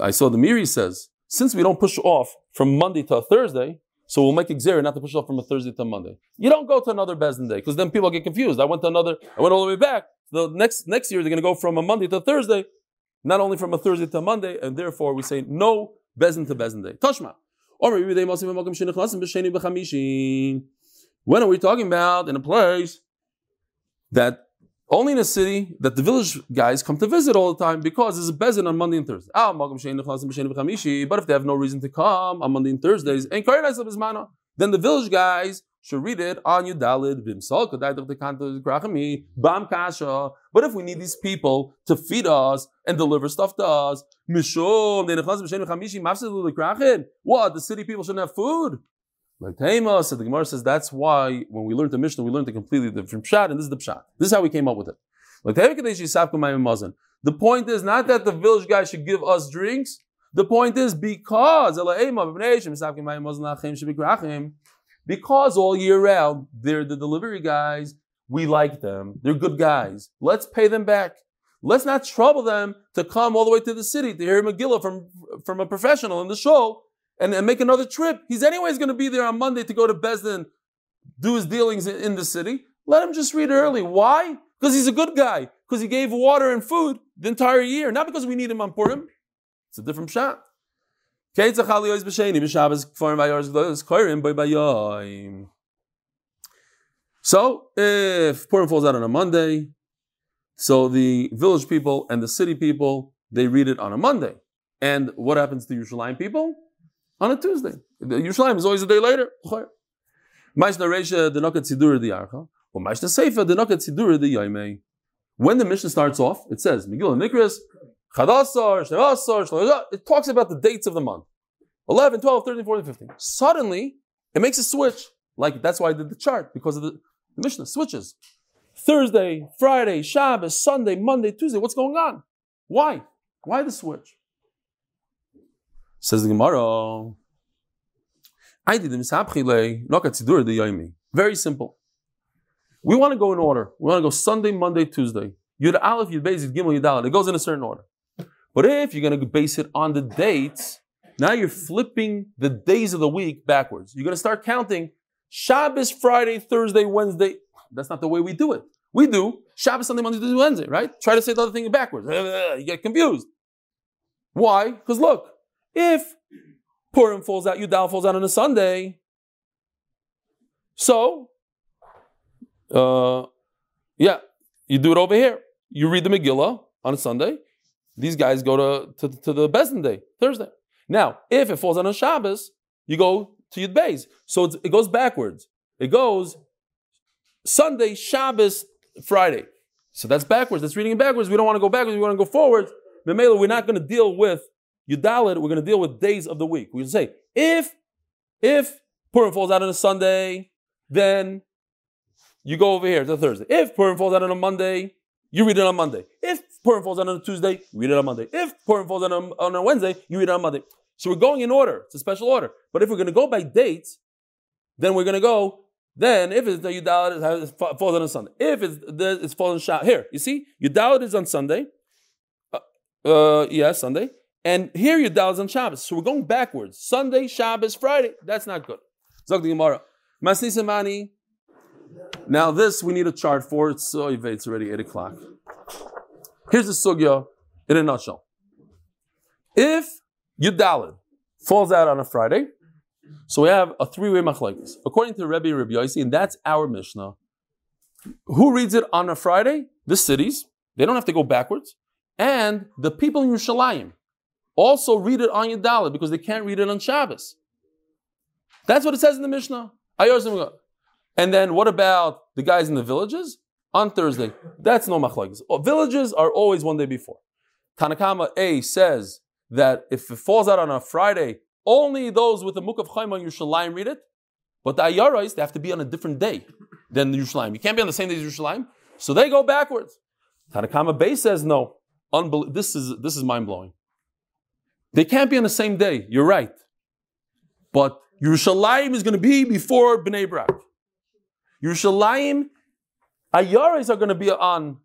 I saw the Miri says, since we don't push off from Monday to Thursday, so we'll make a Xer not to push off from a Thursday to Monday. You don't go to another Bezdin day, because then people get confused. I went to another, I went all the way back. The next next year they're going to go from a Monday to Thursday, not only from a Thursday to Monday, and therefore we say no Bezdin to Bezdin day. Toshma. When are we talking about in a place that only in a city that the village guys come to visit all the time because there's a bezin on Monday and Thursday. Ah, but if they have no reason to come on Monday and Thursdays, then the village guys should read it on Yudalid, Kasha. But if we need these people to feed us and deliver stuff to us, what? The city people shouldn't have food? Like Taima said, the Gemara says that's why when we learned the Mishnah, we learned a completely different pshat, and this is the pshat. This is how we came up with it. The point is not that the village guy should give us drinks. The point is because because all year round they're the delivery guys. We like them. They're good guys. Let's pay them back. Let's not trouble them to come all the way to the city to hear Megillah from, from a professional in the show and, and make another trip. He's anyways going to be there on Monday to go to Besdin, do his dealings in, in the city. Let him just read early. Why? Because he's a good guy. Because he gave water and food the entire year. Not because we need him on Purim. It's a different shot. So, if Purim falls out on a Monday, so the village people and the city people, they read it on a Monday. And what happens to the Yerushalayim people? On a Tuesday. The Yerushalayim is always a day later. When the Mishnah starts off, it says Megillah Mikras, Chadasar, Shnevasar, it talks about the dates of the month 11, 12, 13, 14, 15. Suddenly, it makes a switch. Like that's why I did the chart, because of the, the Mishnah switches. Thursday, Friday, Shabbos, Sunday, Monday, Tuesday. What's going on? Why? Why the switch? Says the Gemara. I did the Very simple. We want to go in order. We want to go Sunday, Monday, Tuesday. Yud Aleph, Yud Beis, Yud Gimel, Yud Aleph. It goes in a certain order. But if you're going to base it on the dates, now you're flipping the days of the week backwards. You're going to start counting Shabbos, Friday, Thursday, Wednesday. That's not the way we do it. We do Shabbos, Sunday, Monday, Tuesday, Wednesday, right? Try to say the other thing backwards. You get confused. Why? Because look, if Purim falls out, Yudal falls out on a Sunday, so uh, yeah, you do it over here. You read the Megillah on a Sunday. These guys go to, to, to the Bezdin day, Thursday. Now, if it falls on a Shabbos, you go to Yud Beis. So it goes backwards. It goes Sunday, Shabbos, Friday. So that's backwards. That's reading it backwards. We don't want to go backwards. We want to go forward. Memela, we're not going to deal with Yudalit, we're going to deal with days of the week. To say, if, if Purim falls out on a Sunday, then you go over here to Thursday. If Purim falls out on a Monday, you read it on Monday. If Purim falls out on a Tuesday, you read it on Monday. If Purim falls out on a, on a Wednesday, you read it on Monday. So we're going in order. It's a special order. But if we're going to go by dates, then we're going to go. Then if it's the Yudalit, it falls on a Sunday. If it's the, it's on Shabbat. Here, you see, Yudalit is on Sunday. Uh, uh, yeah, Sunday. And here Yudalit is on Shabbos. So we're going backwards. Sunday, Shabbos, Friday. That's not good. Zog the Gemara. Masnisamani. Now this we need a chart for. It's so it's already eight o'clock. Here's the sugya in a nutshell. If you Yudalid falls out on a Friday, so we have a three-way machlekes. According to Rebbe Rabbi Yossi, and that's our Mishnah. Who reads it on a Friday? The cities. They don't have to go backwards. And the people in Yerushalayim also read it on Yudalid because they can't read it on Shabbos. That's what it says in the Mishnah. And then what about the guys in the villages? On Thursday. That's no machlekes. Oh, villages are always one day before. Tanakama A says that if it falls out on a Friday, only those with the Muk of Chaim on Yerushalayim read it. But the Ayarais, they have to be on a different day than Yerushalayim. You can't be on the same day as Yerushalayim. So they go backwards. Tanakama Bay says no. Unbel- this is, this is mind blowing. They can't be on the same day. You're right. But Yerushalayim is going to be before Bnei Brak. Yerushalayim, Ayaris are going to be on,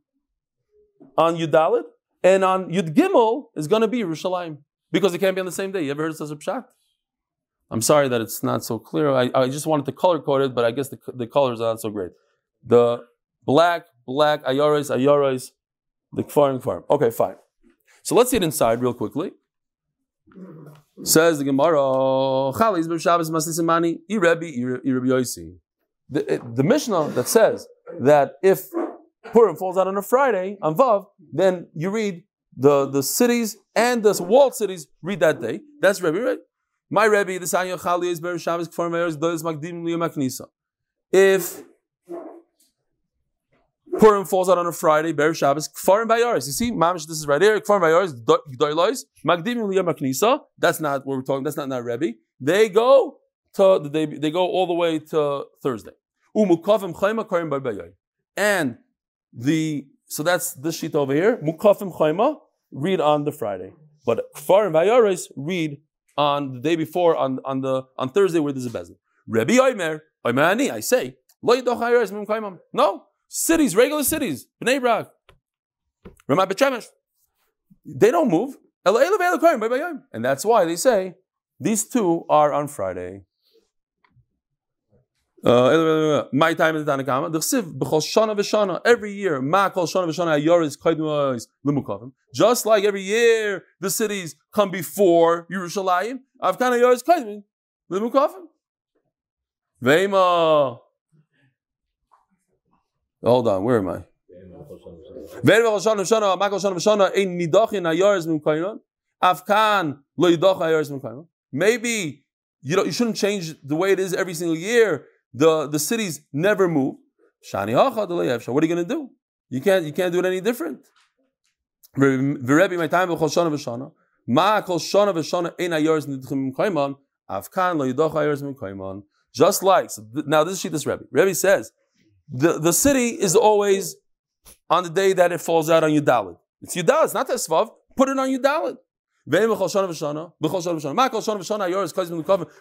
on Yudalit, and on Yud Gimel is going to be Yerushalayim. Because it can't be on the same day. You ever heard of such a pshat? I'm sorry that it's not so clear. I, I just wanted to color code it, but I guess the, the colors are not so great. The black, black, Ayaris, Ayaris, the Kfarim, Kfarim. Okay, fine. So let's see it inside real quickly. Says the Gemara, Chalis b'Shabbos masisimani irebi irebi yosi. The, Mishnah that says that if Purim falls out on a Friday on Vav, then you read the, the cities and the walled cities read that day. That's Rebbe, right? My Rebbe, the Sanya Chali is Ber Shabbos Kfar Meir does Magdim Liyam If Purim falls out on a Friday, Ber Shabbos, Kfar and Bayaris. You see, Mamish, this is right here. Kfar and Bayaris, Gdoilois, Magdim Liyam Knisa. That's not what we're talking. That's not not Rebbe. They go to they they go all the way to Thursday. Umukavim Chayma Karim Bayayim. And the so that's this sheet over here. Mukafim Chayma read on the Friday, but Kfar and Bayaris read on the day before on, on the on Thursday where there's a bezin. Rebbe Oimer, Oimer I say, no, cities, regular cities, Bnei Brak, Ramat Beit Shemesh, they don't move. And that's why they say these two are on Friday. Uh, my time in the Tanakama. The Chsiv b'chol shana v'shana every year. Ma kol shana v'shana ayoris kaidmois limukavim. Just like every year the cities come before Yerushalayim. Avkan ayoris kaidmin limukavim. Veima. Hold on, where am I? Maybe you know you shouldn't change the way it is every single year. The the cities never move. What are you going to do? You can't you can't do it any different. Just like so th- now, this is this Rebbe. Rebbe says the, the city is always on the day that it falls out on Yudalit. It's Yudalit, it's not Tesvav. Put it on Yudalit.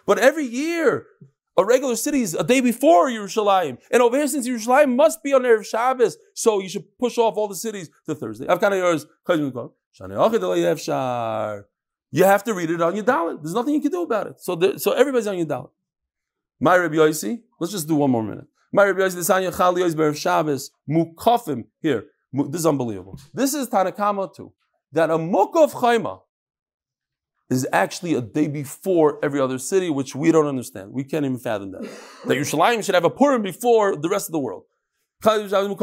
But every year, a regular city is a day before Yerushalayim. And over here, since Yerushalayim must be on Erev Shabbos, so you should push off all the cities to Thursday. You have to read it on your dalit. There's nothing you can do about it. So, the, so everybody's on your dalit. My Rabbi Yossi, let's just do one more minute. My Rabbi Yossi, this Anya Chali Berev Shabbos, Mukafim, here. This is unbelievable. This is Tanakama too. That a Mukaf Chaima, is actually a day before every other city, which we don't understand. We can't even fathom that. that Yerushalayim should have a Purim before the rest of the world. And this is the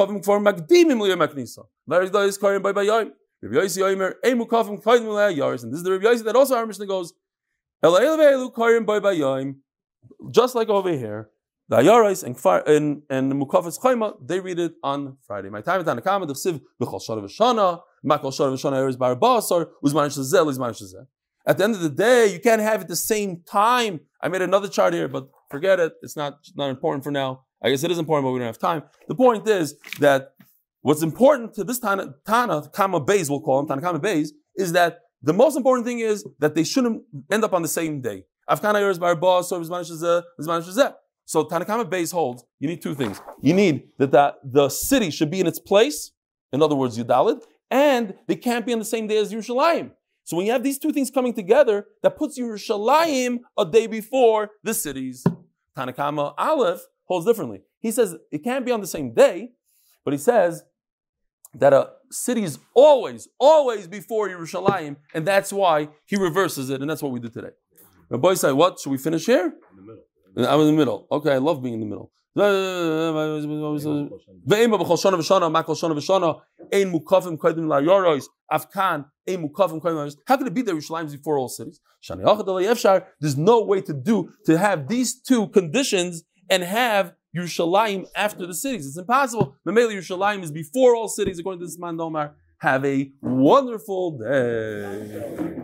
Rabbi Yossi that also our Mishnah goes, just like over here, the Ayarais and and and Mukafas Chayma, they read it on Friday. My time at Tanakama, the Siv b'chol shana v'shana, makol shana v'shana eres bar basar, uzman shazel, uzman shazel. At the end of the day, you can't have it the same time. I made another chart here, but forget it. It's not, not important for now. I guess it is important, but we don't have time. The point is that what's important to this Tana, Tana Kama Bays, we'll call him Tana Kama Bays, is that The most important thing is that they shouldn't end up on the same day. Afkan Ayers Barba, so So Tanakama base holds you need two things. You need that the, the city should be in its place, in other words, Yudalid, and they can't be on the same day as Yerushalayim. So when you have these two things coming together, that puts Yerushalayim a day before the cities. Tanakama Aleph holds differently. He says it can't be on the same day, but he says that a city is always, always before Yerushalayim, and that's why he reverses it, and that's what we do today. Rabbi say, what? Should we finish here? In the middle. I'm in the middle. Okay, I love being in the middle. How could it be that Yerushalayim is before all cities? There's no way to do to have these two conditions and have Yerushalayim after the cities. It's impossible. Mamela Yerushalayim is before all cities, according to this man Domar. Have a wonderful day.